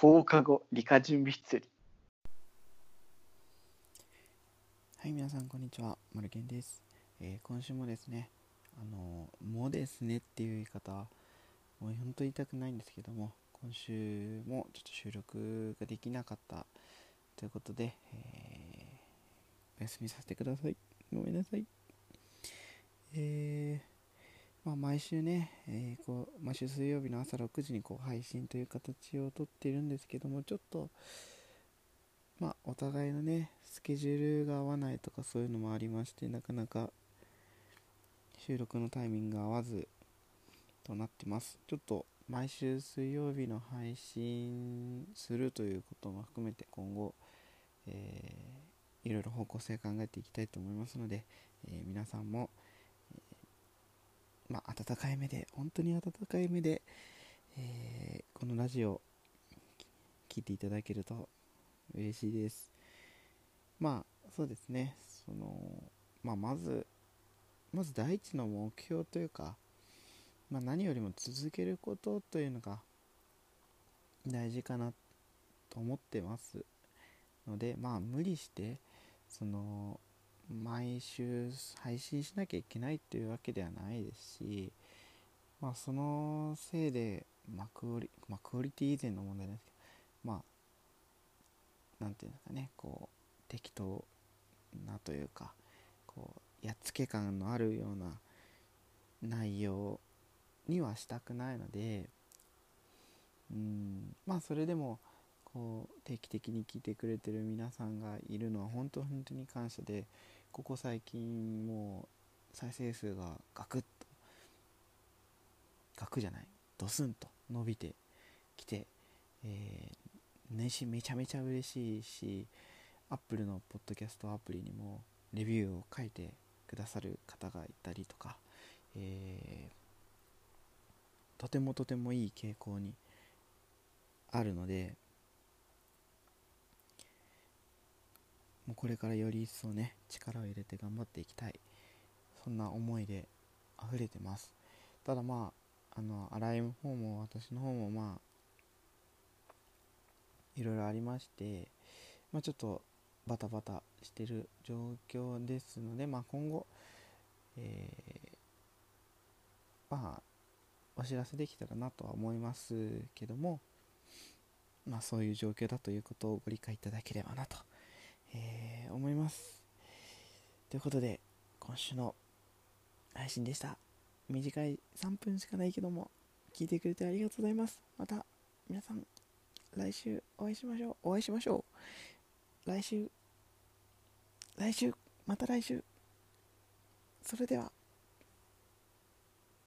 放課後理科準備室よりはい、皆さん、こんにちは。マルケンです。えー今週もですね、あのーもですねっていう言い方、もう本当言いたくないんですけども、今週もちょっと収録ができなかったということで、えーお休みさせてください。ごめんなさい。えーまあ、毎週ね、えーこう毎週水曜日の朝6時にこう配信という形をとっているんですけども、ちょっと、まあ、お互いのね、スケジュールが合わないとかそういうのもありまして、なかなか収録のタイミングが合わずとなってます。ちょっと毎週水曜日の配信するということも含めて今後、えーいろいろ方向性考えていきたいと思いますので、えー皆さんも、まあ、温かい目で、本当に温かい目で、えーこのラジオ聞いていただけると嬉しいです。まあそうですねその、まあ、まずまず第一の目標というか、まあ、何よりも続けることというのが大事かなと思ってますのでまあ無理してその毎週配信しなきゃいけないというわけではないですしまあそのせいで、まあクオリまあ、クオリティ以前の問題ですけどまあなんていうんですかねこう適当なというかこうやっつけ感のあるような内容にはしたくないのでうんまあそれでもこう定期的に聞いてくれてる皆さんがいるのは本当本当に感謝でここ最近もう再生数がガクッとガクじゃないドスンと伸びてきて、えー、年始めちゃめちゃ嬉しいしアップルのポッドキャストアプリにもレビューを書いてくださる方がいたりとか、えーとてもとてもいい傾向にあるのでもうこれからより一層ね力を入れて頑張っていきたい。そんな思いで溢れてます。ただまああの新井の方も私の方もまあいろいろありましてまあちょっとバタバタしてる状況ですのでまあ今後えーまあお知らせできたらなとは思いますけどもまあそういう状況だということをご理解いただければなと、えー思います。ということで今週の配信でした。短い3分しかないけども聞いてくれてありがとうございます。また皆さん来週お会いしましょう。お会いしましょう。来週来週また来週。それでは。